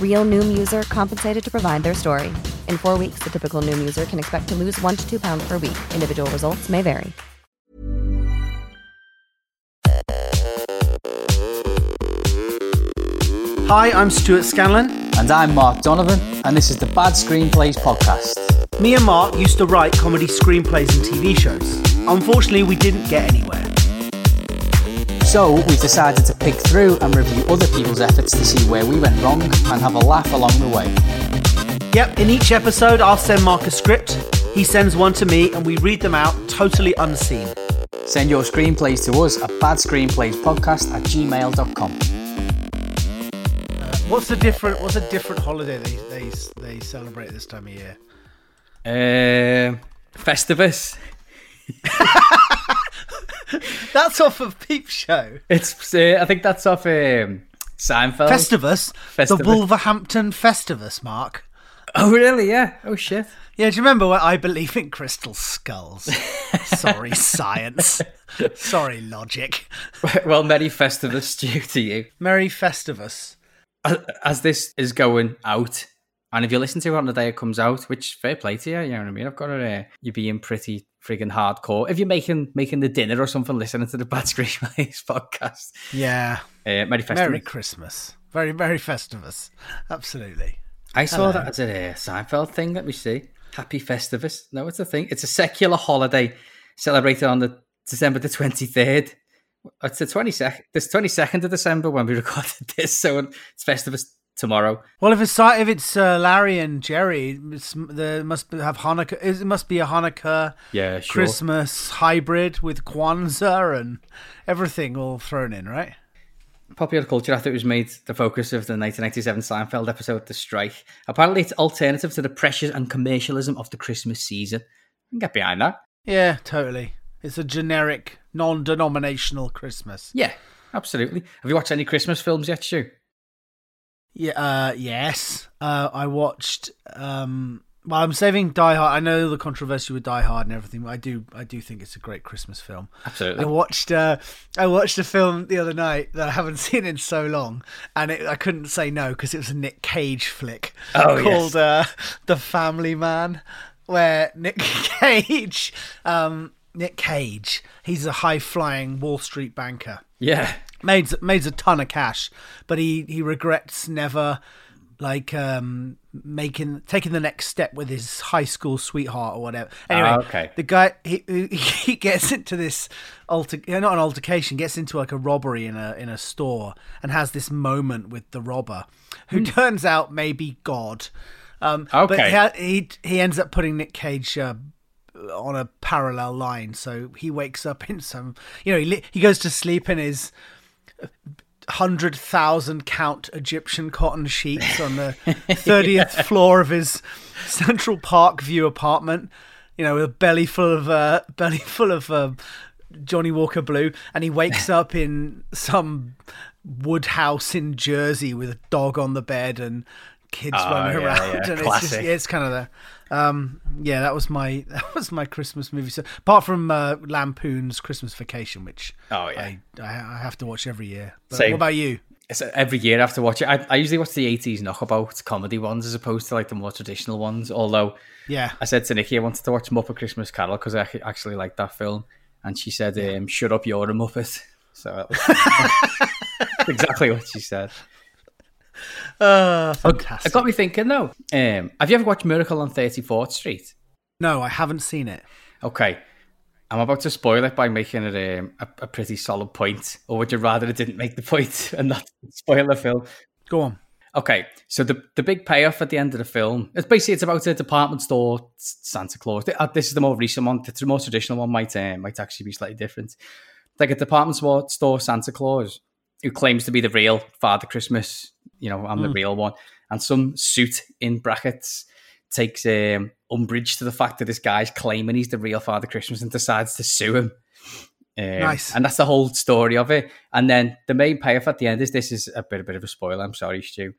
Real Noom user compensated to provide their story. In four weeks, the typical Noom user can expect to lose one to two pounds per week. Individual results may vary. Hi, I'm Stuart Scanlon. And I'm Mark Donovan, and this is the Bad Screenplays podcast. Me and Mark used to write comedy screenplays and TV shows. Unfortunately, we didn't get anywhere. So we've decided to pick through and review other people's efforts to see where we went wrong and have a laugh along the way. Yep, in each episode, I'll send Mark a script. He sends one to me, and we read them out totally unseen. Send your screenplays to us at badscreenplayspodcast at gmail.com. What's the different? What's a different holiday they they they celebrate this time of year? Um, Festivus. That's off of Peep Show. It's uh, I think that's off um, Seinfeld. Festivus, the Wolverhampton Festivus, Mark. Oh really? Yeah. Oh shit. Yeah, do you remember when I believe in crystal skulls? Sorry, science. Sorry, logic. well, Merry Festivus due to you. Merry Festivus. As- As this is going out, and if you listen to it on the day it comes out, which fair play to you, you know what I mean. I've got to. Uh, you're being pretty friggin' hardcore. If you're making making the dinner or something, listening to the Bad Screenplays podcast. Yeah. Uh, Merry Festivus. Merry Christmas. Very, Merry Festivus. Absolutely. I saw Hello. that as a uh, Seinfeld thing. Let me see. Happy Festivus. No, it's a thing. It's a secular holiday celebrated on the December the twenty third. It's the twenty second. This twenty second of December when we recorded this, so it's Festivus tomorrow. Well, if it's if it's uh, Larry and Jerry, there must have Hanukkah. It must be a Hanukkah Yeah, sure. Christmas hybrid with Kwanzaa and everything all thrown in, right? Popular culture after it was made the focus of the 1997 Seinfeld episode The Strike. Apparently, it's alternative to the pressures and commercialism of the Christmas season. I can get behind that. Yeah, totally. It's a generic, non-denominational Christmas. Yeah, absolutely. Have you watched any Christmas films yet, Stu? Yeah. Uh, yes. Uh, I watched. Um, well, I'm saving Die Hard. I know the controversy with Die Hard and everything, but I do. I do think it's a great Christmas film. Absolutely. I watched. Uh, I watched a film the other night that I haven't seen in so long, and it, I couldn't say no because it was a Nick Cage flick Oh, called uh, The Family Man, where Nick Cage. Um, Nick Cage. He's a high flying Wall Street banker Yeah. made made a ton of cash, but he he regrets never like um making taking the next step with his high school sweetheart or whatever. Anyway, Ah, okay. the guy he he gets into this alter not an altercation, gets into like a robbery in a in a store and has this moment with the robber, who turns out maybe God. Um, but Hmm. He, he he ends up putting Nick Cage. Uh, on a parallel line, so he wakes up in some, you know, he li- he goes to sleep in his hundred thousand count Egyptian cotton sheets on the thirtieth floor of his Central Park View apartment. You know, with a belly full of uh, belly full of uh, Johnnie Walker Blue, and he wakes up in some wood house in Jersey with a dog on the bed and kids Oh, running yeah, around, yeah, and it's just yeah, it's kind of there. Um, yeah, that was my that was my Christmas movie. So apart from uh, Lampoon's Christmas Vacation, which Oh, yeah. I, I I have to watch every year. But Same. what about you? It's every year I have to watch it. I, I usually watch the 80s knockabout comedy ones as opposed to like the more traditional ones. Although Yeah, I said to Nikki I wanted to watch Muppet Christmas Carol because I actually like that film. And she said, um, shut up, you're a Muppet. So that was exactly what she said. uh, It got me thinking though. Um, have you ever watched Miracle on 34th Street? no, I haven't seen it. Okay. I'm about to spoil it by making it um, a, a pretty solid point. Or would you rather it didn't make the point and not spoil the film? Go on. Okay, so the the big payoff at the end of the film, it's basically it's about a department store Santa Claus. Uh, This is the more recent one. The more traditional one might uh, might actually be slightly different. Like a department store, store Santa Claus who claims to be the real Father Christmas. You know, I'm the real one, and some suit in brackets takes um, umbrage to the fact that this guy's claiming he's the real Father Christmas and decides to sue him. Um, Nice. And that's the whole story of it. And then the main payoff at the end is this is a bit, a bit of a spoiler. I'm sorry, Stu.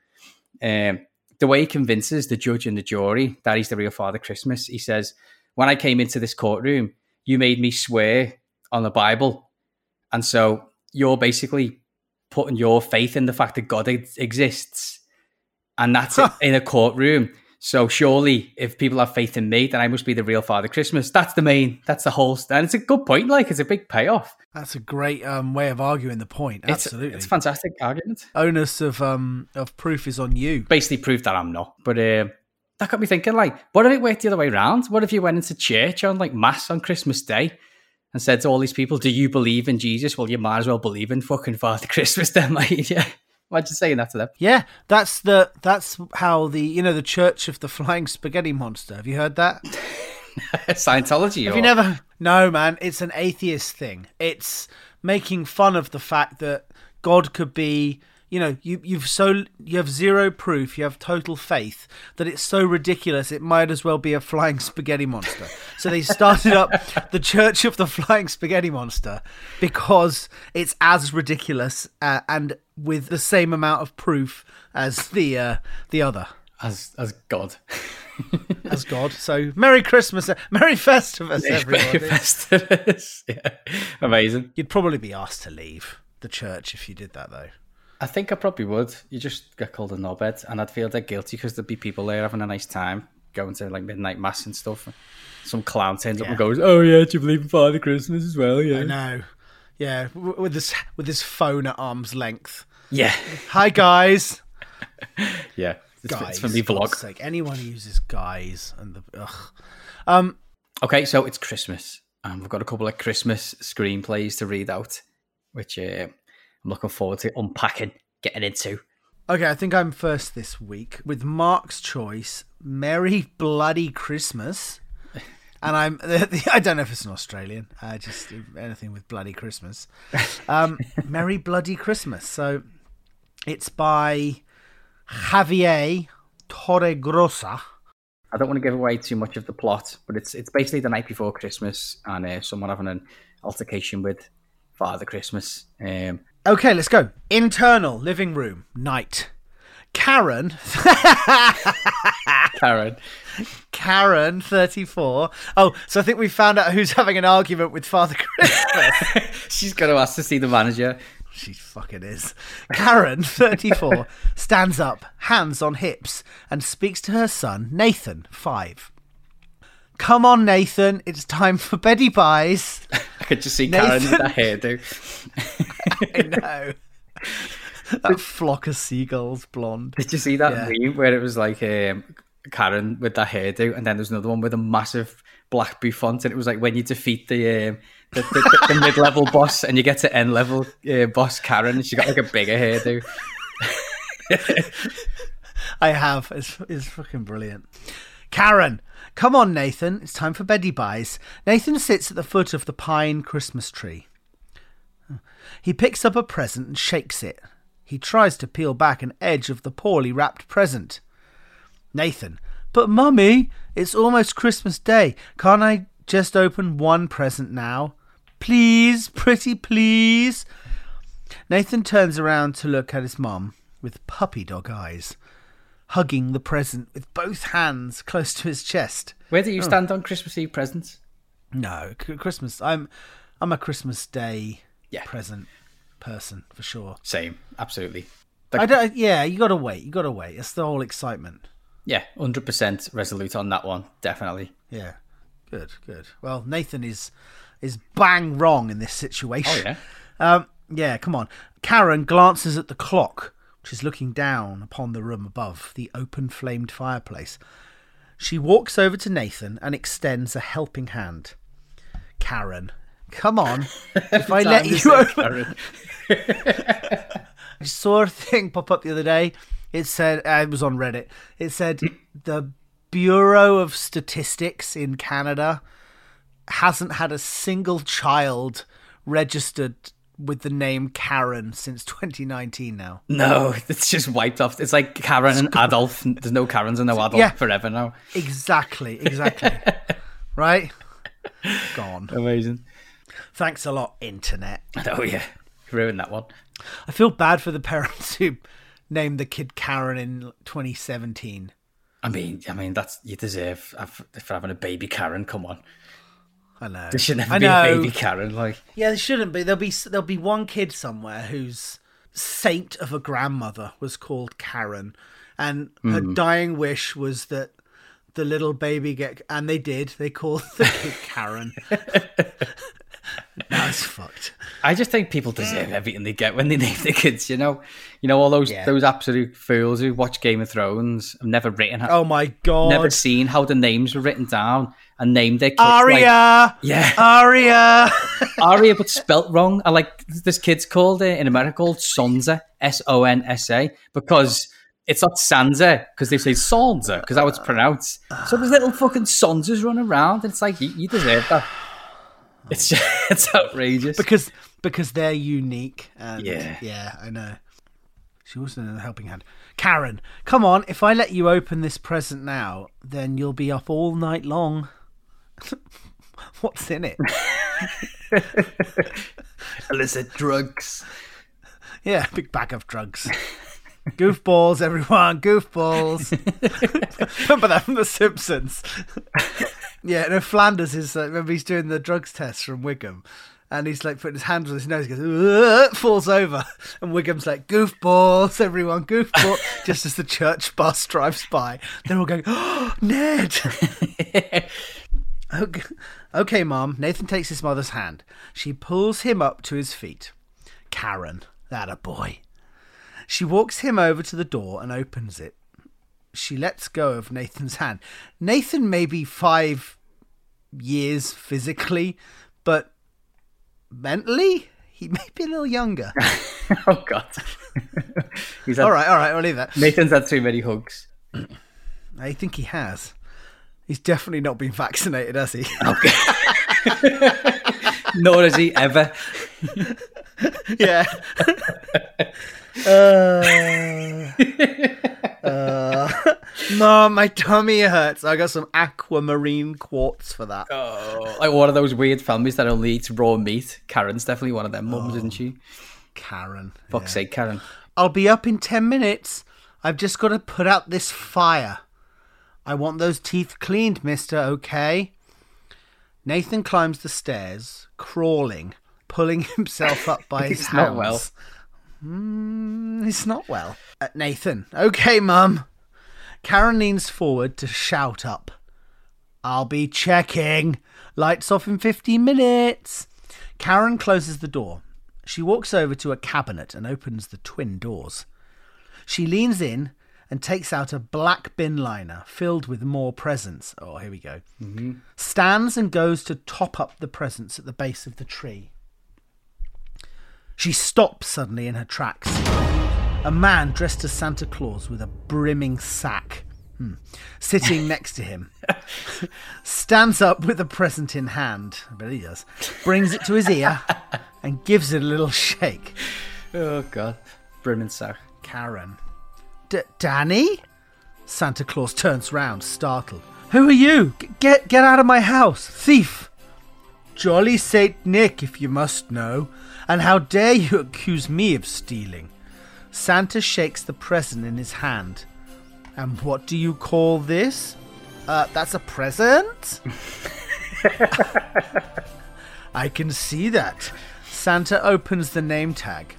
Um, the way he convinces the judge and the jury that he's the real Father Christmas, he says, When I came into this courtroom, you made me swear on the Bible. And so you're basically putting your faith in the fact that God ex- exists. And that's it in a courtroom. So surely, if people have faith in me, then I must be the real Father Christmas. That's the main. That's the whole. And it's a good point. Like it's a big payoff. That's a great um, way of arguing the point. It's- Absolutely. it's, a fantastic argument. Onus of um of proof is on you. Basically, proved that I'm not. But um, that got me thinking. Like, what if it worked the other way around? What if you went into church on like mass on Christmas Day? And said to all these people, "Do you believe in Jesus? Well, you might as well believe in fucking Father Christmas, then, mate. Yeah, imagine saying that to them. Yeah, that's the that's how the you know the Church of the Flying Spaghetti Monster. Have you heard that? Scientology. Have or- you never? No, man. It's an atheist thing. It's making fun of the fact that God could be. You know, you you've so you have zero proof. You have total faith that it's so ridiculous. It might as well be a flying spaghetti monster. So they started up the Church of the Flying Spaghetti Monster because it's as ridiculous uh, and with the same amount of proof as the uh, the other as as God. as God. So Merry Christmas, Merry Festivus, Very everybody. festivus. yeah. Amazing. You'd probably be asked to leave the church if you did that, though. I think I probably would. You just get called a knobhead, and I'd feel dead guilty because there'd be people there having a nice time, going to like midnight mass and stuff. Some clown turns up and goes, "Oh yeah, do you believe in Father Christmas as well?" Yeah, I know. Yeah, with this with this phone at arm's length. yeah, Hi guys. yeah. It's, guys. it's for vlog. sake. Anyone who uses guys and the ugh. Okay, so it's Christmas, and we've got a couple of Christmas screenplays to read out, which uh, I'm looking forward to unpacking, getting into. Okay, I think I'm first this week with Mark's choice, Merry Bloody Christmas. And I'm I don't know if it's an Australian. I just anything with bloody Christmas. Um, Merry Bloody Christmas. So it's by Javier Torregrosa. I don't want to give away too much of the plot, but it's it's basically the night before Christmas, and uh, someone having an altercation with Father Christmas. Um, Okay, let's go. Internal living room night. Karen, Karen. Karen, thirty-four. Oh, so I think we found out who's having an argument with Father Christmas. She's going to ask to see the manager. She fucking is. Karen, 34, stands up, hands on hips, and speaks to her son, Nathan, 5. Come on, Nathan, it's time for Betty Pies. I could just see Karen with Nathan. that hairdo. I know. that flock of seagulls, blonde. Did you see that Yeah. meme where it was like um, Karen with that hairdo, and then there's another one with a massive black bouffant, and it was like when you defeat the um, the, the, the mid level boss and you get to end level uh, boss Karen, and she got like a bigger hairdo. I have. It's, it's fucking brilliant. Karen, come on, Nathan. It's time for Betty Buys. Nathan sits at the foot of the pine Christmas tree. He picks up a present and shakes it. He tries to peel back an edge of the poorly wrapped present. Nathan, but mummy, it's almost Christmas Day. Can't I just open one present now? Please, pretty please. Nathan turns around to look at his mum with puppy dog eyes. Hugging the present with both hands close to his chest. Where do you stand on Christmas Eve presents? No, c- Christmas. I'm I'm a Christmas Day Yeah. present person for sure. Same, absolutely. I don't. Yeah, you got to wait. You got to wait. It's the whole excitement. Yeah, hundred percent resolute on that one. Definitely. Yeah, good, good. Well, Nathan is is bang wrong in this situation. Oh yeah. Um, yeah, come on. Karen glances at the clock, is looking down upon the room above the open flamed fireplace. She walks over to Nathan and extends a helping hand. Karen, come on. If I let you to say open. Karen. I saw a thing pop up the other day. It said, uh, it was on Reddit. It said the Bureau of Statistics in Canada hasn't had a single child registered with the name Karen since 2019 now. No, it's just wiped off. It's like Karen and Adolf. There's no Karens and no Adolf Yeah. forever now. Exactly, exactly. right? Gone. Amazing. Thanks a lot, internet. Oh yeah, ruined that one. I feel bad for the parents who named the kid Karen in 2017. I mean, I mean that's you deserve uh, for having a baby Karen. Come on, I know. there should never be a baby Karen. Like, Yeah, there shouldn't be. There'll be there'll be one kid somewhere whose saint of a grandmother was called Karen, and her hmm. dying wish was that the little baby get. And they did. They called the kid Karen. That's fucked. I just think people deserve everything they get when they name their kids. You know, you know all those Yeah. those absolute fools who watch Game of Thrones have never written, Oh my god. never seen how the names were written down and named their kids. like- Aria. yeah, Aria. Aria, but spelt wrong. I like this kid's called uh, in America called Sonza, S O N S A, because it's not Sansa because they say Sansa because how it's pronounced. So there's little fucking Sonsas running around, and it's like you, you deserve that. It's just, it's outrageous. because because they're unique. And Yeah. yeah, I know. She wasn't in a helping hand. Karen, come on! If I let you open this present now, then you'll be up all night long. What's in it? illicit drugs. Yeah, big bag of drugs. Goofballs, everyone! Goofballs. Remember that from The Simpsons? yeah, no. Flanders is. Uh, remember, he's doing the drugs test from Wiggum, and he's like putting his hands on his nose. He goes, falls over, and Wiggum's like, "Goofballs, everyone! Goofball!" Just as the church bus drives by, they're all going, oh, "Ned." Okay, okay, Mom. Nathan takes his mother's hand. She pulls him up to his feet. Karen, that a boy. She walks him over to the door and opens it. She lets go of Nathan's hand. Nathan may be five years physically, but mentally, he may be a little younger. oh god. He's had, all right, all right, I'll leave that. Nathan's had too many hugs. I think he has. He's definitely not been vaccinated, has he? Nor has he ever. yeah. uh, uh, no, my tummy hurts. I got some aquamarine quartz for that. Oh, like one of those weird families that only eats raw meat. Karen's definitely one of them mums, isn't she? Karen. Fuck's sake, Karen. I'll be up in 10 minutes. I've just got to put out this fire. I want those teeth cleaned, mister, okay? Nathan climbs the stairs, crawling, pulling himself up by his hands. not well. Mm, it's not well. Uh, Nathan, okay, mum. Karen leans forward to shout up. I'll be checking. Lights off in 15 minutes. Karen closes the door. She walks over to a cabinet and opens the twin doors. She leans in and takes out a black bin liner filled with more presents. Oh, here we go. Mm-hmm. Stands and goes to top up the presents at the base of the tree. She stops suddenly in her tracks. A man dressed as Santa Claus with a brimming sack, hmm, sitting next to him, stands up with a present in hand. I bet he does. Brings it to his ear and gives it a little shake. Oh god. Brimming sack. Karen. D- Danny? Santa Claus turns round, startled. Who are you? G- get get out of my house, thief! Jolly Saint Nick, if you must know. And how dare you accuse me of stealing? Santa shakes the present in his hand. And what do you call this? Uh, that's a present? I can see that. Santa opens the name tag.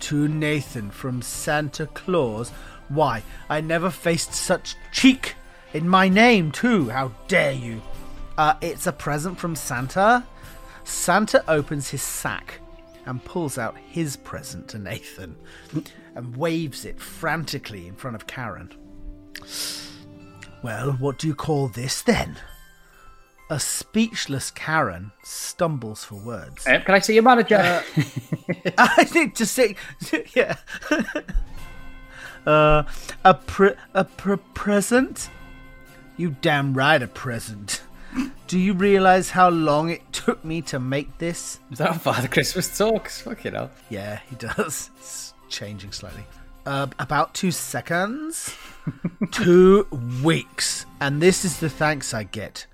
To Nathan from Santa Claus. Why, I never faced such cheek in my name, too. How dare you? Uh, it's a present from Santa. Santa opens his sack and pulls out his present to Nathan and waves it frantically in front of Karen. Well, what do you call this then? A speechless Karen stumbles for words. Um, can I see your manager? I need to see. yeah. uh, a pre- a pre- present? You damn right, a present. Do you realize how long it took me to make this? Is that Father Christmas talks? Fuck Fucking hell. Yeah, he does. It's changing slightly. Uh, about two seconds. two weeks. And this is the thanks I get.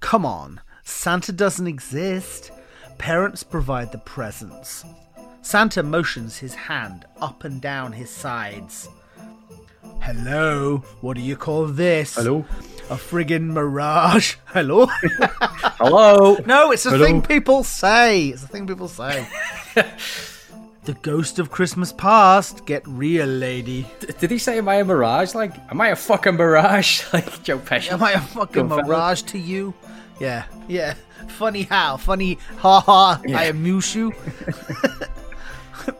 Come on, Santa doesn't exist. Parents provide the presents. Santa motions his hand up and down his sides. Hello, what do you call this? Hello? A friggin' mirage. Hello? Hello? no, it's a Hello? thing people say. It's a thing people say. the ghost of Christmas past. Get real, lady. D- Did he say, am I a mirage? Like, am I a fucking mirage? Like Joe Pesci. Am I a fucking mirage to you? Yeah, yeah. Funny how? Funny, ha ha. I amuse you. uh,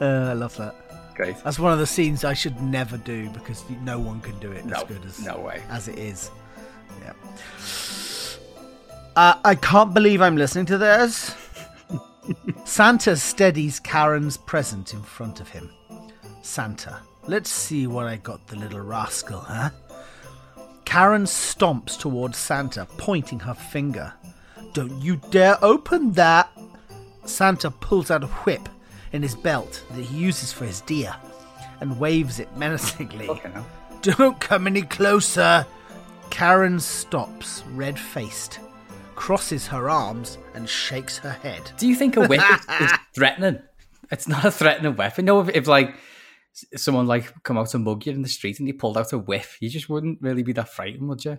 I love that. Great. That's one of the scenes I should never do because no one can do it as good as no way. as it is. Yeah. Uh, I can't believe I'm listening to this. Santa steadies Karen's present in front of him. Santa, let's see what I got the little rascal, huh? Karen stomps towards Santa, pointing her finger. Don't you dare open that! Santa pulls out a whip in his belt that he uses for his deer and waves it menacingly. Hell. Don't come any closer! Karen stops, red faced, crosses her arms, and shakes her head. Do you think a whip is, threatening? It's not a threatening weapon. No, if, if like someone like come out to mug you in the street and you pulled out a whip, you just wouldn't really be that frightened, would you?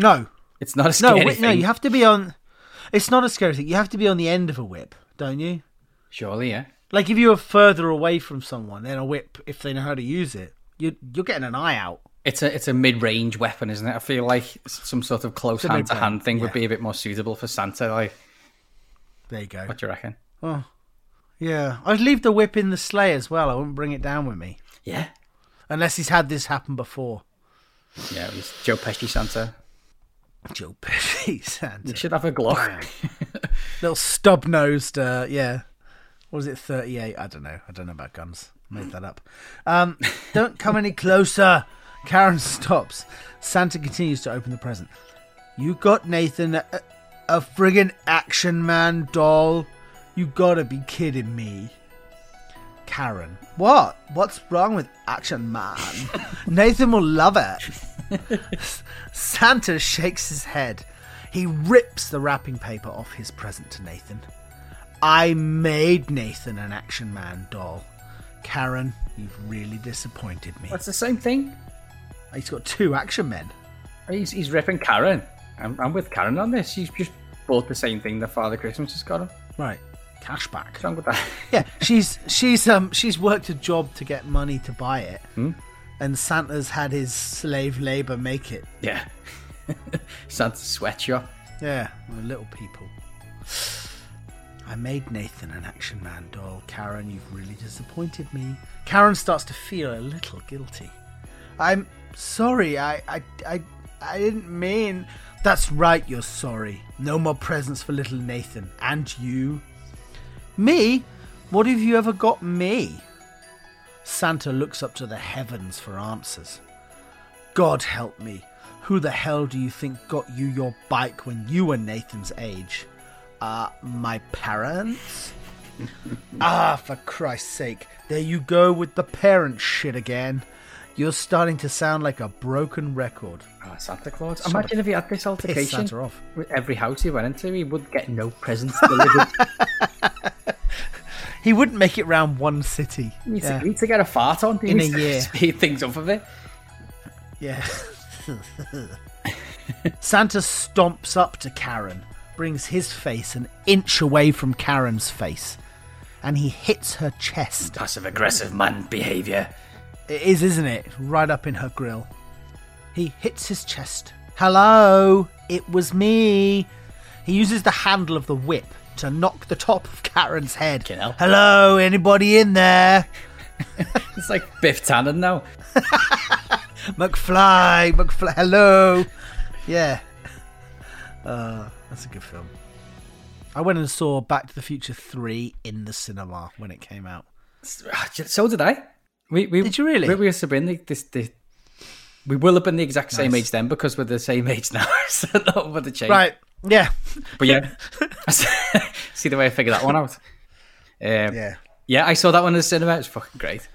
No, It's not a no, scary no, thing. you have to be on. It's not a scary thing. You have to be on the end of a whip, don't you? Surely, yeah. Like if you were further away from someone, then a whip, if they know how to use it, you you're getting an eye out. It's a it's a mid range weapon, isn't it? I feel like some sort of close hand to hand thing would be a bit more suitable for Santa. Like, There you go. what do you reckon? Oh, yeah. I'd leave the whip in the sleigh as well. I wouldn't bring it down with me Yeah, unless he's had this happen before. yeah. It was Joe Pesci Santa. Joe Pesci Santa. You should have a Glock. little stub nosed. Uh, yeah. What was it? Thirty eight. I don't know. I don't know about guns. Made that up. Um, don't come any closer. Karen stops. Santa continues to open the present. You got Nathan a, a friggin' action man doll. You gotta be kidding me. Karen, what? What's wrong with Action Man? Nathan will love it. Santa shakes his head. He rips the wrapping paper off his present to Nathan. I made Nathan an Action Man doll. Karen, you've really disappointed me. That's the same thing. He's got two Action Men. He's, he's ripping Karen. I'm, I'm with Karen on this. She's just bought the same thing that Father Christmas has got him. Right. Cashback. What's wrong with that? Yeah, she's she's um she's worked a job to get money to buy it, and Santa's had his slave labor make it. yeah. Santa sweatshop. Yeah, we're little people. I made Nathan an Action Man doll. Karen, you've really disappointed me. Karen starts to feel a little guilty. I'm sorry. I I I, I didn't mean. That's right. You're sorry. No more presents for little Nathan and you. Me? What have you ever got me? Santa looks up to the heavens for answers. God help me. Who the hell do you think got you your bike when you were Nathan's age? Uh, my parents? ah, for Christ's sake. There you go with the parent shit again. You're starting to sound like a broken record. Ah, Santa Claus. Imagine if he had this altercation Santa off. with every house he went into, he would get no presents delivered. He wouldn't make it round one city. He needs, Yeah. to, he needs to get a fart on. He In a year. Speed things up a bit. Yeah. Santa stomps up to Karen, brings his face an inch away from Karen's face, and he hits her chest. Passive aggressive man behavior. It is, isn't it? Right up in her grill. He hits his chest. Hello, it was me. He uses the handle of the whip to knock the top of Karen's head. Hello, anybody in there? It's like Biff Tannen now. McFly, McFly, hello. Yeah. Uh, that's a good film. I went and saw Back to the Future 3 in the cinema when it came out. So did I. We, we, Did you really? We, we must have been the, this, the, we will have been the exact same Nice. age then because we're the same age now. so not with the change. Right. Yeah. But yeah. See the way I figured that one out. Um, Yeah. yeah, I saw that one in the cinema. It was fucking great.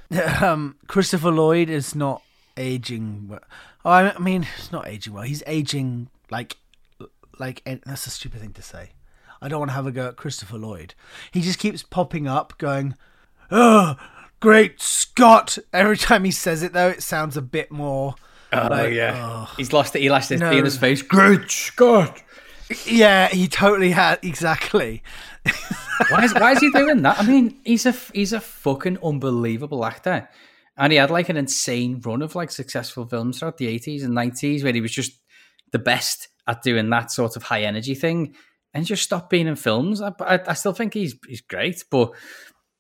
um, Christopher Lloyd is not aging. well. Oh, I mean, it's not aging well. He's aging like, like that's a stupid thing to say. I don't want to have a go at Christopher Lloyd. He just keeps popping up, going, "Oh, great Scott!" Every time he says it, though, it sounds a bit more. Oh, like, yeah. oh. He's lost it the elasticity No. in his face. Great Scott. Yeah, he totally had exactly. Why is, why is he doing that? I mean, he's a he's a fucking unbelievable actor, and he had like an insane run of like successful films throughout the eighties and nineties where he was just the best at doing that sort of high energy thing, and just stopped being in films. I, I, I still think he's he's great, but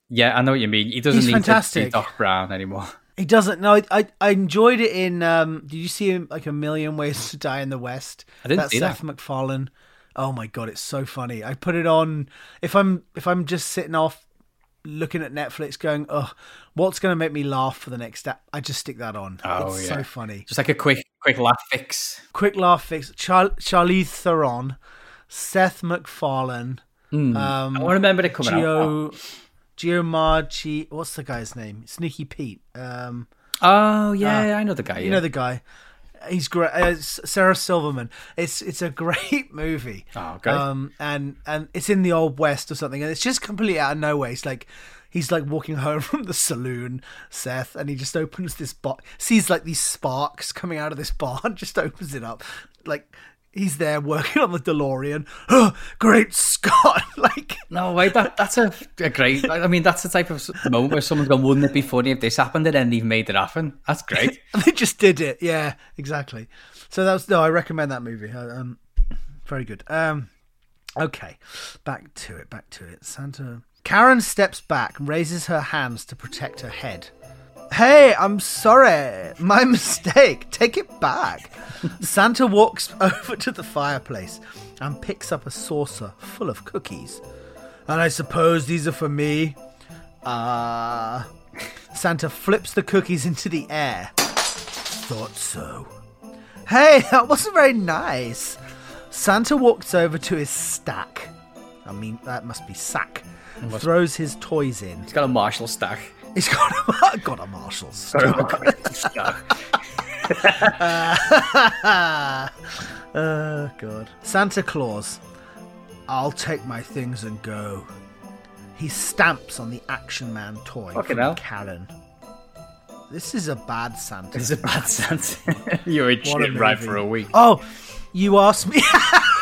yeah, I know what you mean. He doesn't He's need to fantastic. be Doc Brown anymore. He doesn't know. I, I I enjoyed it in. Um, did you see him like a million ways to die in the West? I didn't That's see that. Seth MacFarlane. Oh my god, it's so funny. I put it on if I'm if I'm just sitting off looking at Netflix, going, "Oh, what's going to make me laugh for the next?" step?" I just stick that on. Oh, it's yeah. so funny. Just like a quick quick laugh fix. Quick laugh fix. Char- Charlize Theron, Seth MacFarlane, um, I want to remember it coming out. Gio Giamarchi. What's the guy's name? Sneaky Pete. Um, Oh yeah, I know the guy. You yeah. know the guy. He's great. Uh, Sarah Silverman. It's it's a great movie. Oh, great. Um, and and it's in the old west or something, and it's just completely out of nowhere. It's like he's like walking home from the saloon, Seth, and he just opens this box, sees like these sparks coming out of this barn, just opens it up, like. He's there working on the DeLorean. Oh, great Scott! like, No, wait, that, that's a, a great. I mean, that's the type of moment where someone's gone, "Wouldn't it be funny if this happened?" and then they've made it happen. That's great. they just did it. Yeah, exactly. So that was no. I recommend that movie. Uh, Um, very good. Um, okay, back to it. Back to it. Santa. Karen steps back and raises her hands to protect her head. Hey, I'm sorry. My mistake. Take it back. Santa walks over to the fireplace and picks up a saucer full of cookies. And I suppose these are for me. Uh Santa flips the cookies into the air. Thought so. Hey, that wasn't very nice. Santa walks over to his stack. I mean, that must be sack. Throws his toys in. He's got a Marshall stack. He's got a, got a Marshall stack. oh, uh, God. Santa Claus. I'll take my things and go. He stamps on the Action Man toy Fucking from hell. Karen. This is a bad Santa. It's a bad Santa. you were What a shit right for a week. Oh, you asked me.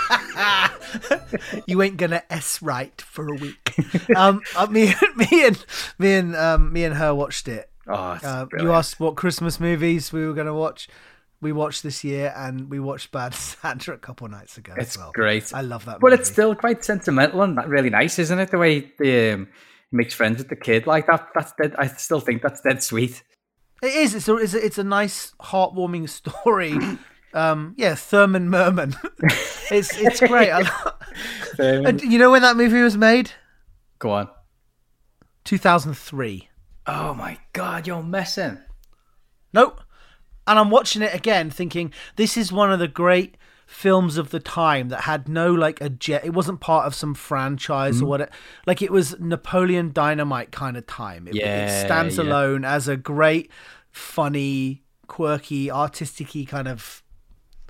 you ain't gonna s right for a week. um, uh, me, me and me and um, me and her watched it. Oh, Uh, you asked what Christmas movies we were gonna watch. We watched this year, and we watched Bad Santa a couple nights ago. It's as well. great. I love that. But movie. it's still quite sentimental and that really nice, isn't it? The way the, um, he makes friends with the kid like that. That's dead. I still think that's dead sweet. It is. It's a, it's a, it's a nice, heartwarming story. Um, yeah, Thurman Merman. it's it's great. And you know when that movie was made? Go on. Two thousand three. Oh my god, you're messing. Nope. And I'm watching it again, thinking this is one of the great films of the time that had no like a jet. It wasn't part of some franchise or what. Like it was Napoleon Dynamite kind of time. It, it stands yeah. alone as a great, funny, quirky, artistic kind of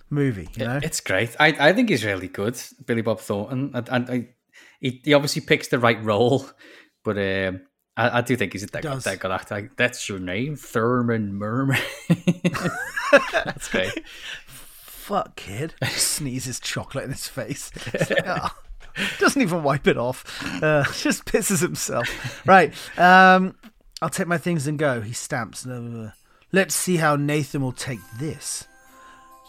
movie. You know, It's great. I, I think he's really good, Billy Bob Thornton. And, and I, he, he obviously picks the right role, but um, I, I do think he's a dead, Does. good actor. Like, That's your name, Thurman Merman. That's great. Fuck, kid. Sneezes chocolate in his face. Like, "Oh." Doesn't even wipe it off. Uh, just pisses himself. Right. Um, I'll take my things and go. He stamps. Uh, Let's see how Nathan will take this.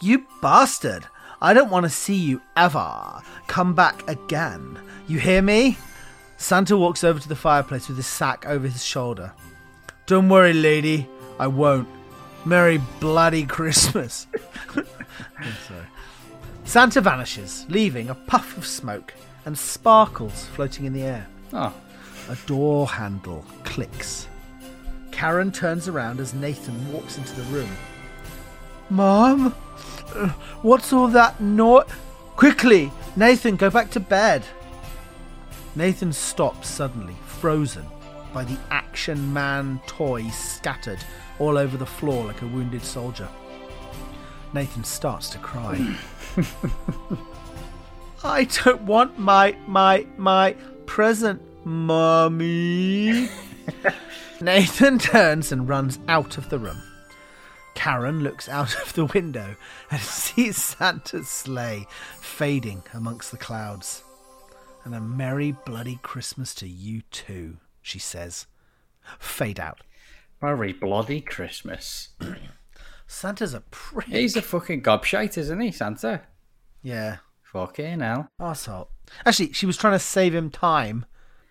You bastard. I don't want to see you ever. Come back again. You hear me? Santa walks over to the fireplace with his sack over his shoulder. Don't worry, lady. I won't. Merry bloody Christmas. Sorry. Santa vanishes, leaving a puff of smoke and sparkles floating in the air. Oh, A door handle clicks. Karen turns around as Nathan walks into the room. Mom? What's all that no- Quickly! Nathan, go back to bed! Nathan stops suddenly, frozen by the Action Man toy scattered all over the floor like a wounded soldier. Nathan starts to cry. I don't want my my my present, Mummy. Nathan turns and runs out of the room. Karen looks out of the window and sees Santa's sleigh fading amongst the clouds. And a merry bloody Christmas to you too, she says. Fade out. Merry bloody Christmas. Santa's a prick. He's a fucking gobshite, isn't he, Santa? Yeah. Fucking hell. Arsehole. Actually, she was trying to save him time.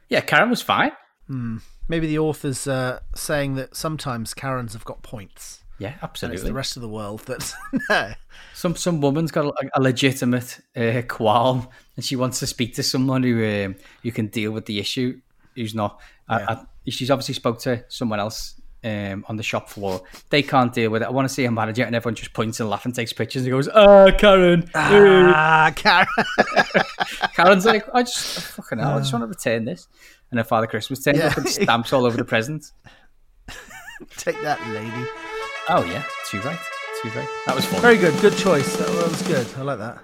Yeah, Karen was fine. Hmm. Maybe the author's uh, saying that sometimes Karens have got points. Yeah, And it's absolutely. the rest of the world that's. no. Some some woman's got a, a legitimate uh, qualm, and she wants to speak to someone who um, who can deal with the issue. Who's not? I, I, she's obviously spoke to someone else um, on the shop floor. They can't deal with it. I want to see a manager, and everyone just points and laughs and takes pictures and goes, "Ah, Karen." Ah, Karen. Karen's like, "I just fucking hell, I just want to return this." And her Father Christmas turns Yeah. up and stamps all over the presents. Take that, lady. Oh yeah, too right, too right. That was fun. Very good. Good choice. That, that was good. I like that.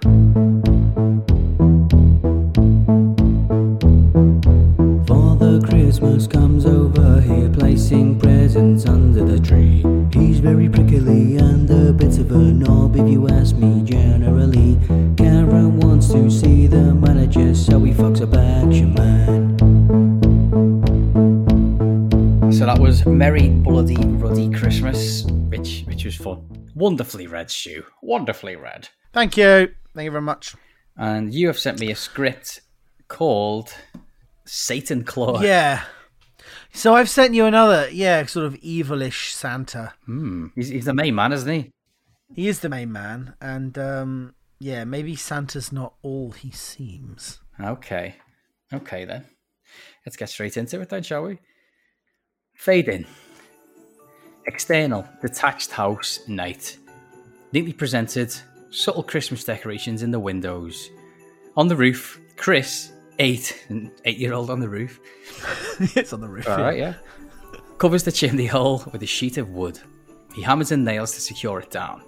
Father Christmas comes over here placing presents under the tree. He's very prickly and a bit of a knob if you ask me generally. Karen wants to see the manager so he fucks up Action Man. So that was Merry Bloody Ruddy Christmas, which which was fun. Wonderfully read, Stu. Wonderfully read. Thank you. Thank you very much. And you have sent me a script called Satan Claw. Yeah. So I've sent you another, yeah, sort of evilish Santa. Hmm. He's, he's the main man, isn't he? He is the main man, and um, yeah, maybe Santa's not all he seems. Okay. Okay then. Let's get straight into it then, shall we? Fade in. External, detached house, night. Neatly presented, subtle Christmas decorations in the windows. On the roof, Chris, eight, an eight year old on the roof, it's on the roof. All right, yeah. Covers the chimney hole with a sheet of wood. He hammers in nails to secure it down.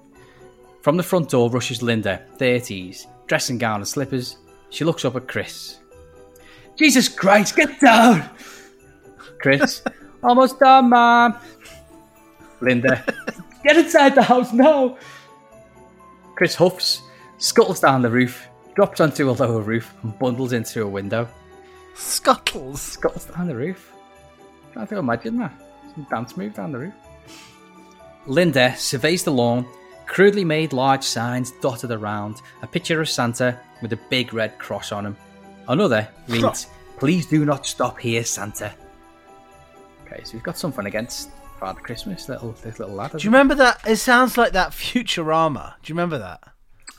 From the front door rushes Linda, 30s, dressing gown and slippers. She looks up at Chris. Jesus Christ, get down! Chris, almost done, Mom. Linda, get inside the house now! Chris huffs, scuttles down the roof, drops onto a lower roof, and bundles into a window. Scuttles. Scuttles down the roof. I can't you imagine that? Some dance move down the roof. Linda surveys the lawn, crudely made large signs dotted around, a picture of Santa with a big red cross on him. Another reads, Please do not stop here, Santa. Okay, so we've got something against Father Christmas, little this little lad. Do you remember that? It sounds like that Futurama. Do you remember that?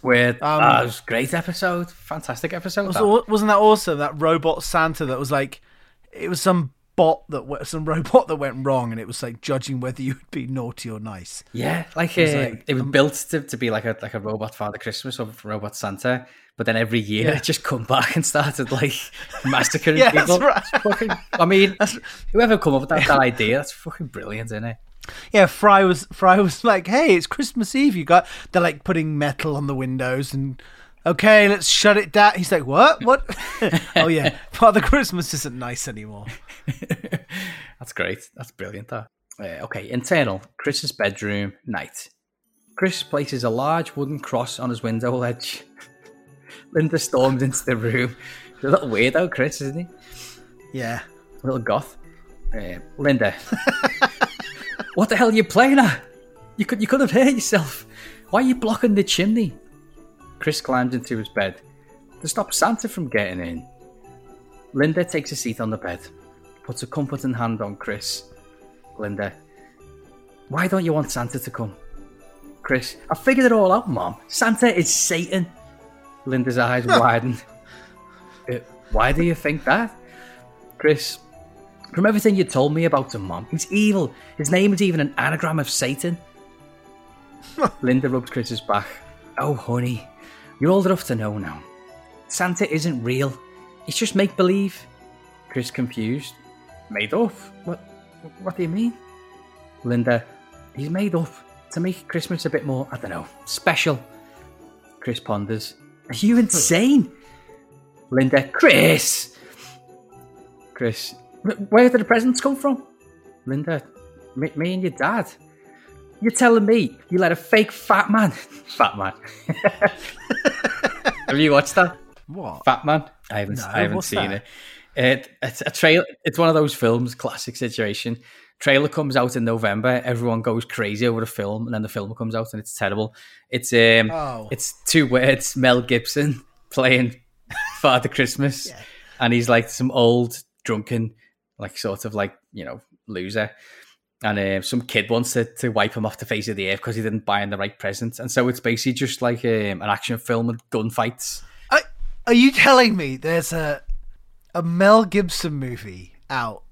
Where Um, was a great episode, fantastic episode. Was, not that awesome? That robot Santa that was like, it was some bot that w- some robot that went wrong, and it was like judging whether you would be naughty or nice. Yeah, like, was uh, like, it was um, built to, to be like a like a robot Father Christmas or robot Santa, but then every year Yeah. it just come back and started like massacring Yeah, that's people. right. Fucking, I mean, whoever come up with that, that idea, that's fucking brilliant, isn't it? Yeah, Fry was Fry was like, "Hey, it's Christmas Eve. You got they're like putting metal on the windows and." Okay, let's shut it down. He's like, "What? What? oh yeah, Father Christmas isn't nice anymore." That's great. That's brilliant. That. Uh, okay, internal. Chris's bedroom, night. Chris places a large wooden cross on his window ledge. Linda storms into the room. He's a little weirdo, Chris, isn't he? Yeah. A little goth. Uh, Linda. what the hell are you playing at? You could you could have hurt yourself. Why are you blocking the chimney? Chris climbs into his bed to stop Santa from getting in. Linda takes a seat on the bed, puts a comforting hand on Chris. Linda, why don't you want Santa to come? Chris, I figured it all out, Mom. Santa is Satan. Linda's eyes widen. "Uh, why do you think that? Chris, from everything you told me about him, Mom, he's evil. His name is even an anagram of Satan. Linda rubs Chris's back. Oh, honey, you're old enough to know now. Santa isn't real. It's just make believe. Chris confused. Made up? What? What do you mean? Linda, he's made up to make Christmas a bit more, I don't know, special. Chris ponders. Are you insane? Linda, Chris! Chris, where did the presents come from? Linda, me, me and your dad. You're telling me you let a fake fat man. fat man. Have you watched that? What? Fat Man. I haven't. No, I haven't seen that? it. it. It's a trail. It's one of those films. Classic situation. Trailer comes out in November. Everyone goes crazy over the film, and then the film comes out, and it's terrible. It's um, Oh. it's two words. Mel Gibson playing Father Christmas, and he's like some old drunken, like sort of like you know loser. And uh, some kid wants to, to wipe him off the face of the earth because he didn't buy him the right present. And so it's basically just like um, an action film with gunfights. Are, are you telling me there's a a Mel Gibson movie out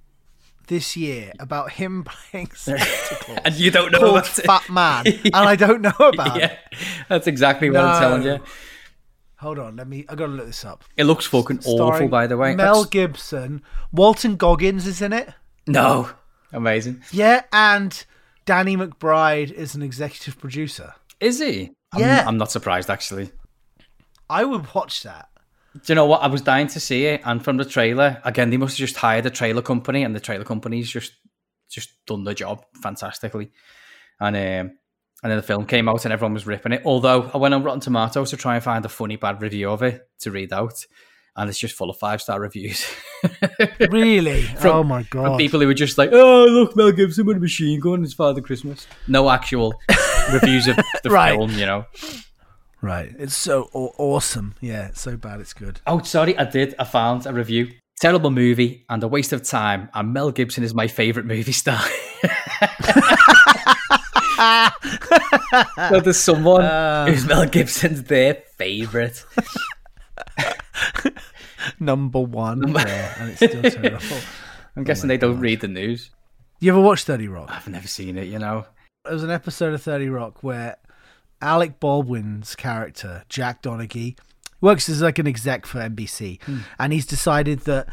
this year about him playing Santa Claus And you don't know called about it. Fat Man, and I don't know about yeah, it? that's exactly what I'm telling you. Hold on, let me. I gotta look this up. It looks fucking awful, by the way. Mel That's- Gibson, Walton Goggins is in it. no, amazing. Yeah, and Danny McBride is an executive producer. Is he? I'm, Yeah. I'm not surprised actually. I would watch that. Do you know what? I was dying to see it, and from the trailer, again, they must have just hired a trailer company, and the trailer company's just just done the job fantastically. And um, and then the film came out, and everyone was ripping it. Although I went on Rotten Tomatoes to try and find a funny bad review of it to read out, and it's just full of five star reviews. Really? From- oh my From god! people who were just like, "Oh, look, Mel Gibson with a machine gun. It's Father Christmas." No actual reviews of the Right. film, you know. Right, it's so awesome. Yeah, so bad it's good. Oh, sorry, I did. I found a review. Terrible movie and a waste of time. And Mel Gibson is my favorite movie star. so there's someone uh. who's Mel Gibson's their favorite. Number one, yeah, and it's still terrible. I'm oh guessing they don't read the news. You ever watch Thirty Rock? I've never seen it, you know. There was an episode of Thirty Rock where Alec Baldwin's character Jack Donaghy works as like an exec for NBC, hmm. and he's decided that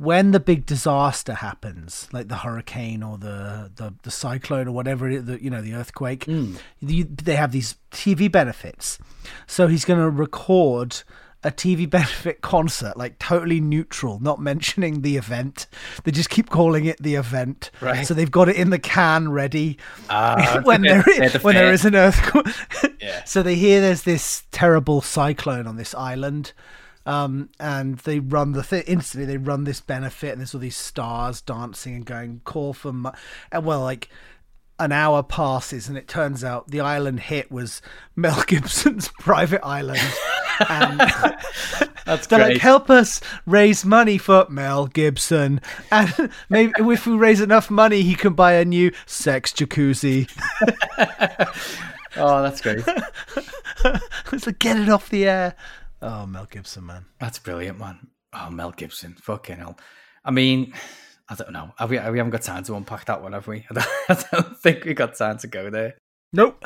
when the big disaster happens, like the hurricane or the the, the cyclone or whatever, it, the, you know, the earthquake, hmm. you, they have these TV benefits. So he's going to record a TV benefit concert, like totally neutral, not mentioning the event. They just keep calling it the event. Right. So they've got it in the can ready Ah, when there is, the when there is an earthquake. Yeah. So they hear there's this terrible cyclone on this island, um, and they run the thing instantly. They run this benefit, and there's all these stars dancing and going call for, mo-. and well, like an hour passes, and it turns out the island hit was Mel Gibson's private island. Um, and That's they're great. like, help us raise money for Mel Gibson, and maybe if we raise enough money, he can buy a new sex jacuzzi. oh, that's great. it's like get it off the air. Oh, Mel Gibson, man. That's brilliant, man. Oh, Mel Gibson. Fucking hell. I mean, I don't know. Have we, we haven't got time to unpack that one, have we? I don't, I don't think we got time to go there. Nope.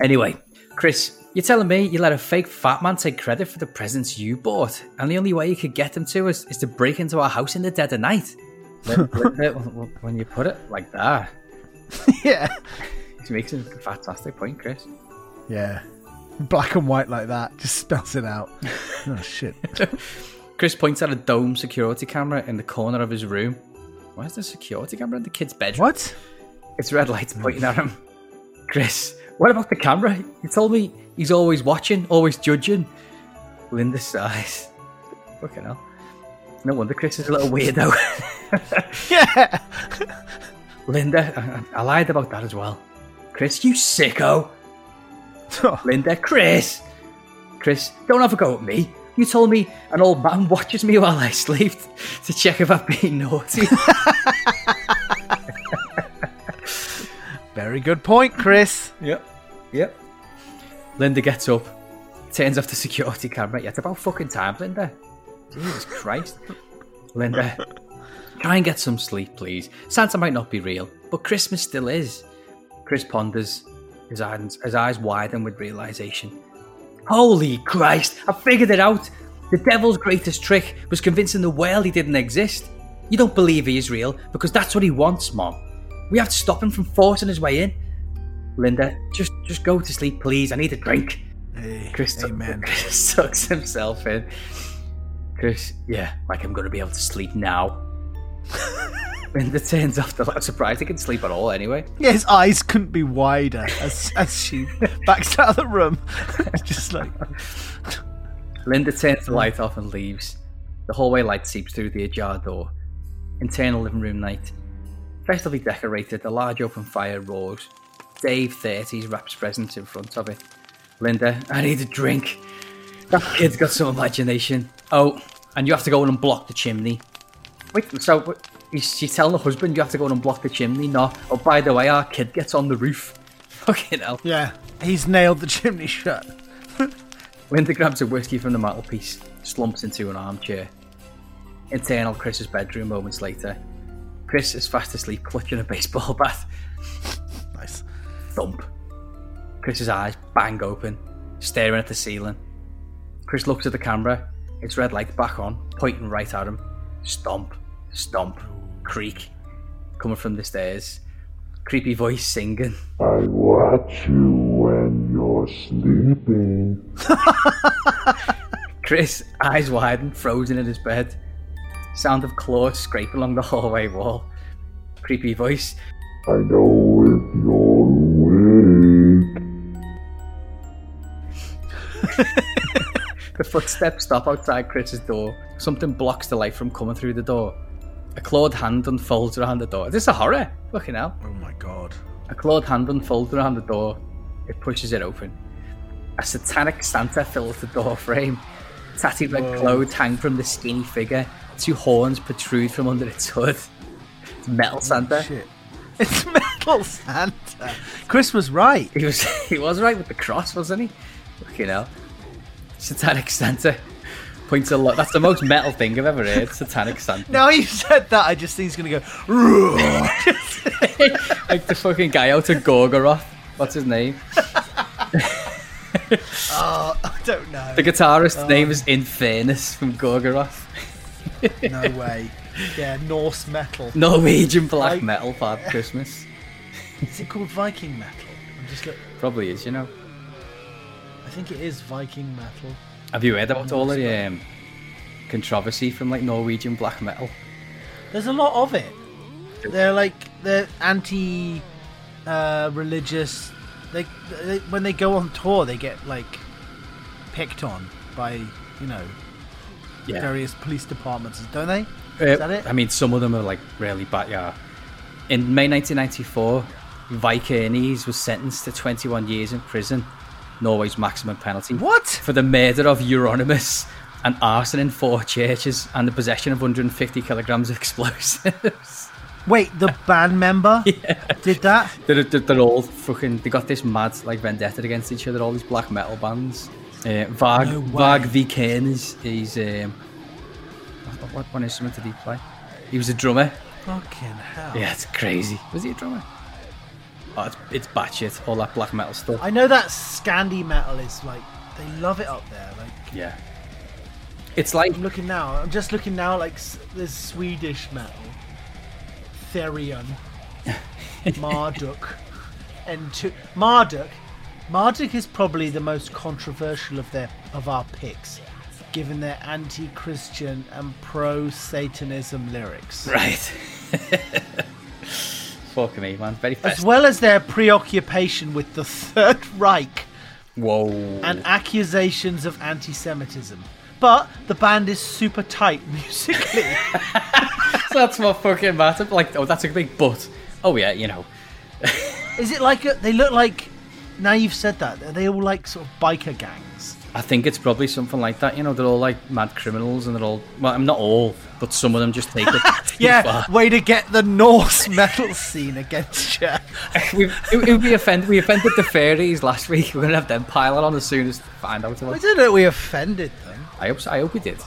Anyway, Chris, you're telling me you let a fake fat man take credit for the presents you bought, and the only way you could get them to is, is to break into our house in the dead of night? When- you put it like that, yeah. it makes a fantastic point, Chris. Yeah. Black and white like that just spells it out. oh shit. Chris points at a dome security camera in the corner of his room. Why Where's the security camera in the kid's bedroom? What? It's red lights pointing at him. Chris, what about the camera? You told me he's always watching, always judging. Linda sighs. Fucking hell. No wonder Chris is a little weirdo. Yeah. Linda, I, I lied about that as well. Chris, you sicko. Linda, Chris. Chris, don't have a go at me. You told me an old man watches me while I sleep to check if I've been naughty. Very good point, Chris. Yep. Yep. Linda gets up, turns off the security camera. Yeah, it's about fucking time, Linda. Jesus Christ. Linda, try and get some sleep, please. Santa might not be real, but Christmas still is. Chris ponders, his eyes, his eyes widen with realization. Holy Christ, I figured it out. The devil's greatest trick was convincing the world he didn't exist. You don't believe he is real because that's what he wants, Mom. We have to stop him from forcing his way in. Linda, just just go to sleep, please. I need a drink. Hey, Chris, amen. Chris sucks himself in. Chris, yeah, like I'm gonna be able to sleep now. Linda turns off the light. I'm surprised he can sleep at all anyway. Yeah, his eyes couldn't be wider as, as she backs out of the room. Just like, Linda turns the light off and leaves. The hallway light seeps through the ajar door. Internal living room night. Festively decorated, the large open fire roars. Dave, 30s, wraps presents in front of it. Linda, I need a drink. That kid's got some imagination. Oh, and you have to go in and block the chimney. Wait, so what- is she telling the husband you have to go in and block the chimney? No. Oh, by the way, our kid gets on the roof. Fucking hell. yeah, he's nailed the chimney shut. Linda grabs a whiskey from the mantelpiece, slumps into an armchair. Internal Chris's bedroom moments later. Chris is fast asleep, clutching a baseball bat. Nice. Thump. Chris's eyes bang open, staring at the ceiling. Chris looks at the camera, its red light back on, pointing right at him. Stomp, stomp, creak, coming from the stairs. Creepy voice singing. I watch you when you're sleeping. Chris, eyes wide and frozen in his bed. Sound of claws scrape along the hallway wall. Creepy voice. I know if you're awake. The footsteps stop outside Chris's door. Something blocks the light from coming through the door. A clawed hand unfolds around the door. Is this a horror? Fucking hell. Oh my god. A clawed hand unfolds around the door. It pushes it open. A satanic Santa fills the door frame. Tatty red clothes hang from the skinny figure. Two horns protrude from under its hood. It's metal Santa. Shit. It's Metal Santa. Chris was right. He was he was right with the cross, wasn't he? Fucking hell. Satanic Santa points a lot. That's the most metal thing I've ever heard. Satanic Santa. Now you said that, I just think he's gonna go. Like the fucking guy out of Gorgoroth. What's his name? oh, I don't know. The guitarist's oh. name is Infernus from Gorgoroth. No way. Yeah, Norse metal. Norwegian black Like- metal Father Christmas. Is it called Viking metal? I'm just look. Probably is, you know. I think it is Viking metal. Have you heard about all the um, controversy from like Norwegian black metal? There's a lot of it. They're like they're anti uh, religious. They, they when they go on tour, they get like picked on by you know Yeah. various police departments, don't they? Uh, Is that it? I mean, some of them are like really bad. Yeah. In May 1994, Vikernes was sentenced to 21 years in prison, Norway's maximum penalty. What? For the murder of Euronymous and arson in four churches and the possession of 150 kilograms of explosives. Wait, the band member did that? they're, they're, they're all fucking. They got this mad like vendetta against each other. All these black metal bands. Uh, Varg No way. Varg Vikernes. He's um, what, what one instrument did he play? He was a drummer. Fucking hell! Yeah, it's crazy. Was he a drummer? Oh, it's, it's batshit. All that black metal stuff. I know that Scandi metal is like they love it up there. Like Yeah. It's like I'm looking now. I'm just looking now. Like s- there's Swedish metal, Therion, Marduk, and to- Marduk. Marduk is probably the most controversial of their of our picks. given their anti-Christian and pro-Satanism lyrics, Right. Fuck me, man. Very fast. as well as their preoccupation with the Third Reich Whoa. and accusations of anti-Semitism. But the band is super tight musically. So that's what fucking matter. Like, oh, that's a big but. Oh yeah, you know. is it like a, they look like? Now you've said that, are they all like sort of biker gangs? I think it's probably something like that. You know, they're all like mad criminals, and they're all. Well, I'm not all, but some of them just take it. Yeah, far. way to get the Norse metal scene against you. We've, it, be offended. We offended the fairies last week. We're gonna have them piling on as soon as find out. I About. don't know. We offended them. I hope. so- I hope we did.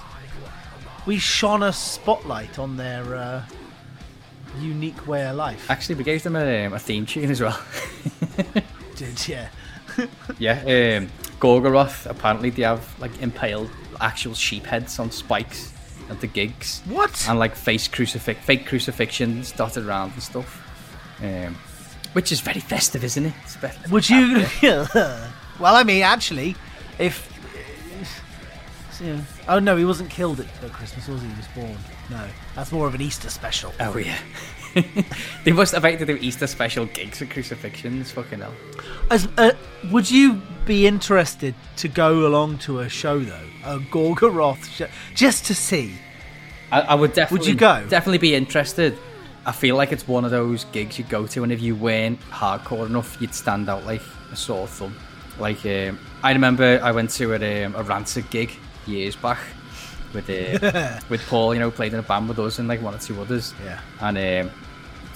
We shone a spotlight on their uh, unique way of life. Actually, we gave them a, um, a theme tune as well. Did yeah. yeah. Um, Gorgoroth. Apparently, they have like impaled actual sheep heads on spikes at the gigs. What? And like face crucifix, fake crucifixions dotted around and stuff. Um, which is very festive, isn't it? Would you? well, I mean, actually, if. yeah. Oh no, he wasn't killed at, at Christmas, was he? He was born. No, that's more of an Easter special. Oh yeah. they must have had to do Easter special gigs with crucifixions. Fucking hell. As, uh, would you be interested to go along to a show though, a Gorgoroth show, just to see? I, I would definitely. Would you go? Definitely be interested. I feel like it's one of those gigs you go to, and if you weren't hardcore enough, you'd stand out like a sore thumb. Like um, I remember, I went to a, um, a Rancid gig years back with uh, with Paul. You know, played in a band with us and like one or two others. Yeah. And um,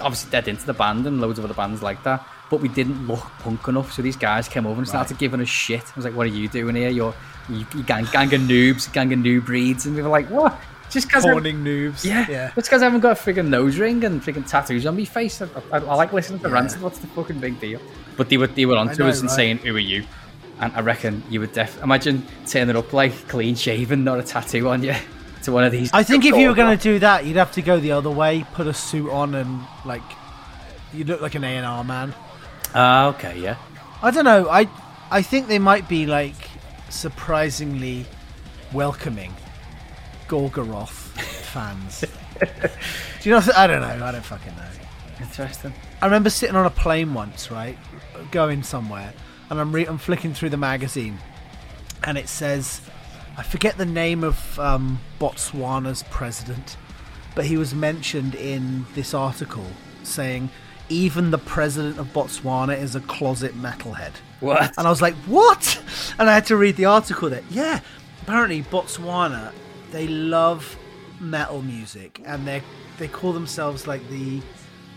obviously dead into the band and loads of other bands like that. But we didn't look punk enough, so these guys came over and started giving us shit. I was like, "What are you doing here? You're you, you gang, gang of noobs, gang of noob breeds," and we were like, "What?" Just because Horning noobs. yeah, yeah. It's because I haven't got a friggin' nose ring and friggin' tattoos on my face. I, I, I like listening to Rancid. What's the fucking big deal? But they were they were onto know, us and right? saying, "Who are you?" And I reckon you would def imagine turning up like clean shaven, not a tattoo on you, to one of these. I think if you were going to do that, you'd have to go the other way, put a suit on, and like you look like an A and R man. Ah, okay, yeah. I don't know. I I think they might be like surprisingly welcoming Gorgoroth fans. Do you know? I don't know. I don't fucking know. Interesting. I remember sitting on a plane once, right, going somewhere, and I'm re- I'm flicking through the magazine, and it says, I forget the name of um, Botswana's president, but he was mentioned in this article saying even the president of Botswana is a closet metalhead. What? And I was like, what? And I had to read the article that, yeah, apparently Botswana, they love metal music and they they call themselves like the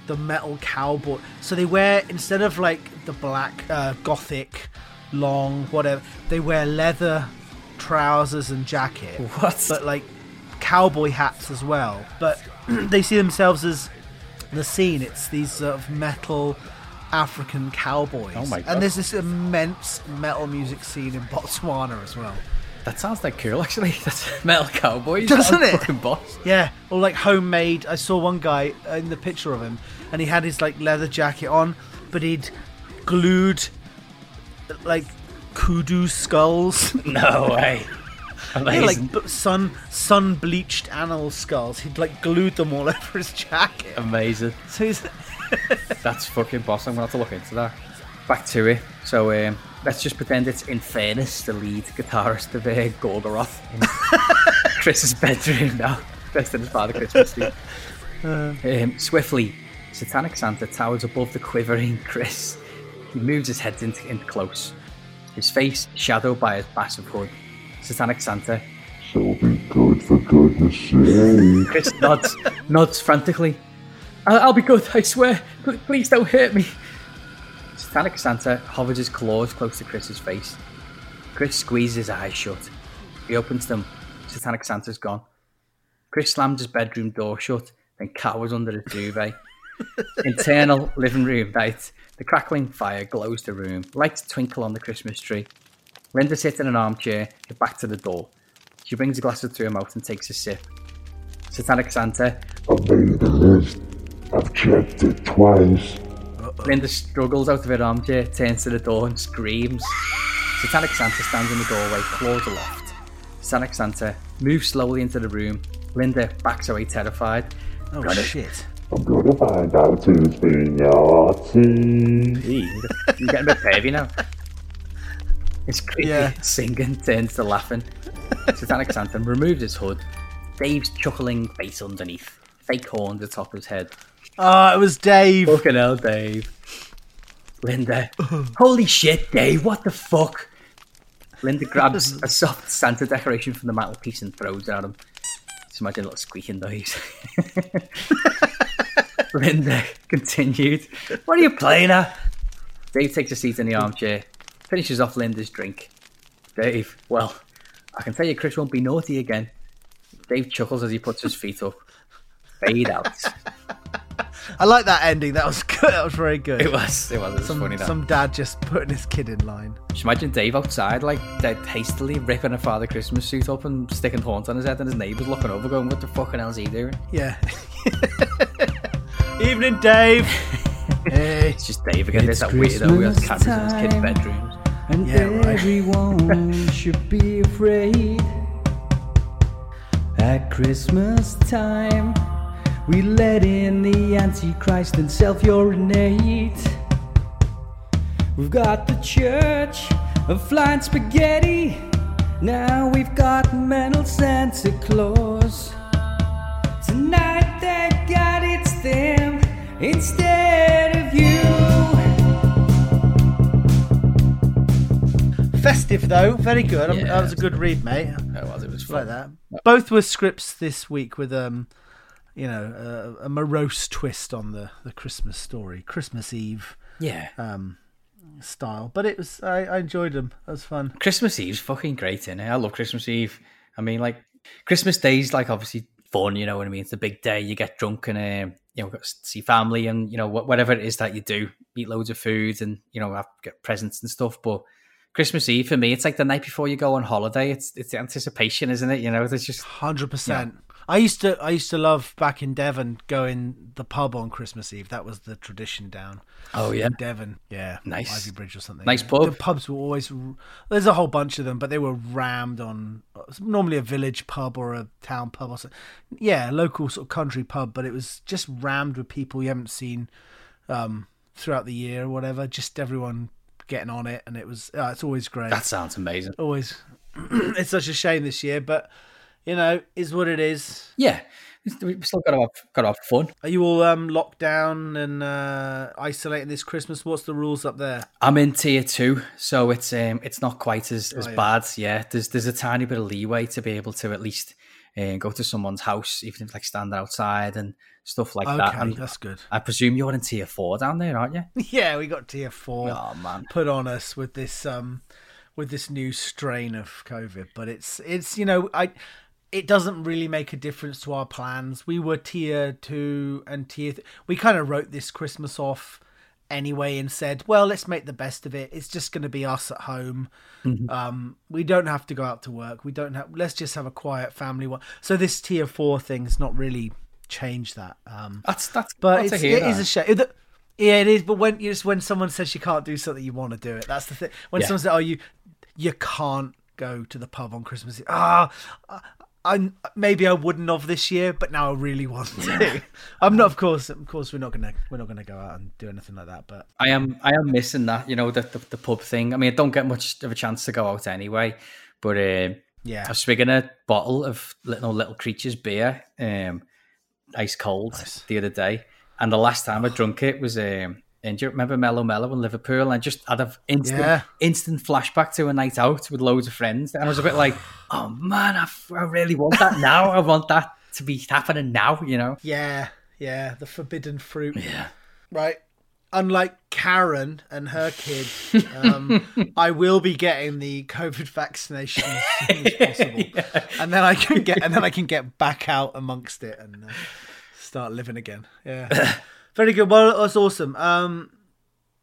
the metal cowboy. So they wear, instead of like the black, uh, gothic, long, whatever, they wear leather trousers and jacket. What? But like cowboy hats as well. But they see themselves as the scene. It's these sort of metal African cowboys. Oh my God. And there's this immense metal music scene in Botswana as well. That sounds like cool, actually. That's metal cowboys. Doesn't it? Fucking boss. Yeah, or like homemade. I saw one guy in the picture of him, and he had his like leather jacket on, but he'd glued like kudu skulls. No way. Yeah, like b- sun sun bleached animal skulls. He'd like glued them all over his jacket. Amazing. So he's That's fucking boss. I'm gonna have to look into that. Back to it. So um, let's just pretend it's Infernus the lead guitarist of uh, Gorgoroth in Chris's bedroom now, dressed in his Father Christmas suit. Um, swiftly, Satanic Santa towers above the quivering Chris. He moves his head in, in close, his face shadowed by his massive hood. Satanic Santa. So be good for goodness sake. Chris nods, nods frantically. I'll, I'll be good, I swear. Please don't hurt me. Satanic Santa hovers his claws close to Chris's face. Chris squeezes his eyes shut. He opens them. Satanic Santa's gone. Chris slams his bedroom door shut, then cowers under his duvet. Internal living room night. The crackling fire glows the room. Lights twinkle on the Christmas tree. Linda sits in an armchair, her back to the door. She brings a glass to her mouth and takes a sip. Satanic Santa. I've made the list. I've checked it twice. Linda struggles out of her armchair, turns to the door and screams. Satanic Santa stands in the doorway, claws aloft. Sonic Santa moves slowly into the room. Linda backs away terrified. Oh Got it. shit! I'm gonna find out who's been naughty. Hey, You're getting a bit pervy now. It's creepy. Yeah. Singing turns to laughing. Satanic Santa removes his hood. Dave's chuckling face underneath. Fake horns atop his head. Oh, it was Dave. Fucking hell, Dave. Linda. Holy shit, Dave, what the fuck? Linda grabs a soft Santa decoration from the mantelpiece and throws it at him. Just imagine a little squeaking noise. Linda continued. What are you playing at? Dave takes a seat in the armchair, finishes off Linda's drink. Dave, well, I can tell you Chris won't be naughty again. Dave chuckles as he puts his feet up. Fade out. I like that ending. That was good. That was very good. It was, it was, it was some, funny that. some dad just putting his kid in line. Just imagine Dave outside, like dead hastily ripping a Father Christmas suit up and sticking horns on his head, and his neighbours looking over, going, "What the fucking hell's he doing?" Yeah. Evening, Dave. hey. It's just Dave again. It's There's that weirdo who has cameras in his kids' time. bedrooms. And Yeah, right. everyone should be afraid. At Christmas time, we let in the Antichrist and self urinate. We've got the church of flying spaghetti. Now we've got mental Santa Claus. Tonight, thank God it's them instead of you. Festive though, very good. Yeah, that was a good read, mate. Oh, well, it was like that. Both were scripts this week with um, you know, a, a morose twist on the the Christmas story, Christmas Eve Yeah. um style. But it was I, I enjoyed them. That was fun. Christmas Eve's fucking great, innit? I love Christmas Eve. I mean, like, Christmas Day's like obviously fun, you know what I mean? It's a big day. You get drunk and, uh, you know, see family and, you know, whatever it is that you do, eat loads of food and, you know, have, get presents and stuff. But Christmas Eve for me, it's like the night before you go on holiday. It's it's the anticipation, isn't it? You know, there's just Hundred percent. I used to I used to love back in Devon going the pub on Christmas Eve. That was the tradition down. Oh, yeah? in Devon, yeah, Nice. Ivybridge or something. Nice pub. The pubs were always there's a whole bunch of them, but they were rammed on normally a village pub or a town pub or something. Yeah, a local sort of country pub, but it was just rammed with people you haven't seen um, throughout the year or whatever. Just everyone getting on it, and it was uh, it's always great. that sounds amazing. always. it's such a shame this year, but you know, is what it is. Yeah, we've still got to have got to have fun. Are you all um, locked down and uh, isolating this Christmas? What's the rules up there? I'm in tier two, so it's um it's not quite as, as Oh, yeah. bad. Yeah, there's there's a tiny bit of leeway to be able to at least uh, go to someone's house, even if like stand outside and stuff like that. okay, And that's good. I presume you're in tier four down there, aren't you? Yeah, we got tier four. Oh man, put on us with this um with this new strain of COVID, but it's it's you know I it doesn't really make a difference to our plans. We were tier two and tier. Th- we kind of wrote this Christmas off anyway and said, well, let's make the best of it. It's just going to be us at home. Um, we don't have to go out to work. We don't have. Let's just have a quiet family one. So this tier four thing's not really changed that. Um, that's that's but it's, it is that. a shame. Yeah, it is. But when it's when someone says you can't do something, you want to do it. That's the thing. When Yeah. someone says, "Oh, you you can't go to the pub on Christmas," Eve," ah, I maybe I wouldn't have this year, but now I really want to. I'm not. Of course, of course, we're not gonna we're not gonna go out and do anything like that. But I am I am missing that, you know, the, the the pub thing. I mean, I don't get much of a chance to go out anyway, but uh, yeah, I was swigging a bottle of little little creatures beer, um, ice cold Nice. the other day, and the last time I drunk it was um, in, do you remember Mello Mello in Liverpool? And I just had an instant Yeah. instant flashback to a night out with loads of friends, and I was a bit like, oh man, I, f- I really want that now. I want that to be happening now, you know? yeah, yeah. The forbidden fruit. Yeah. right? Unlike Karen and her kid, um, I will be getting the COVID vaccination as soon as possible, and then I can get and then I can get back out amongst it and uh, start living again. Yeah, very good. Well, was awesome. Um,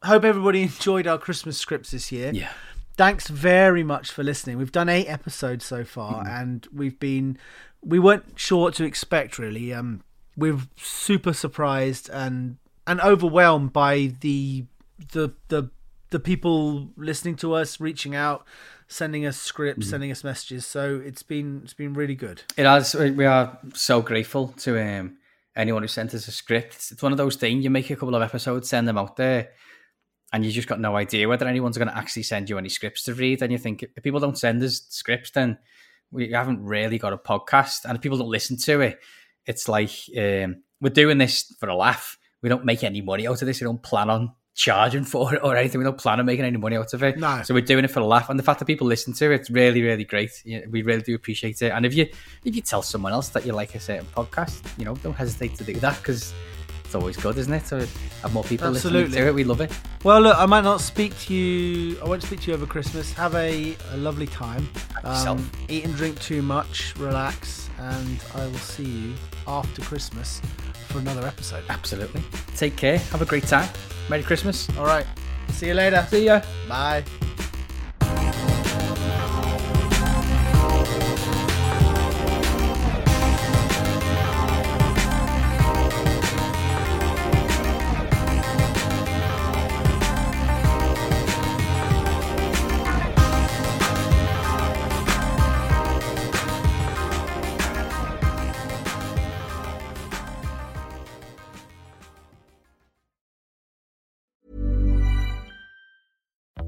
hope everybody enjoyed our Christmas scripts this year. Yeah. Thanks very much for listening. We've done eight episodes so far, and we've been we weren't sure what to expect really. Um, we're super surprised and and overwhelmed by the the the the people listening to us, reaching out, sending us scripts, Mm. sending us messages. So it's been it's been really good. It has. We are so grateful to um, anyone who sent us a script. It's, one of those things. You make a couple of episodes, send them out there, and you just got no idea whether anyone's going to actually send you any scripts to read. And you think if people don't send us scripts, then we haven't really got a podcast. And if people don't listen to it, it's like um, we're doing this for a laugh. We don't make any money out of this. We don't plan on charging for it or anything. We don't plan on making any money out of it. No. So we're doing it for a laugh. And the fact that people listen to it, it's really, really great. We really do appreciate it. And if you if you tell someone else that you like a certain podcast, you know, don't hesitate to do that because it's always good, isn't it? To have more people listening Absolutely. to it. We love it. Well, look, I might not speak to you. I won't speak to you over Christmas. Have a, a lovely time. Um, eat and drink too much. Relax, and I will see you after Christmas for another episode. Absolutely. Take care. Have a great time. Merry Christmas. All right. See you later. See ya. Bye.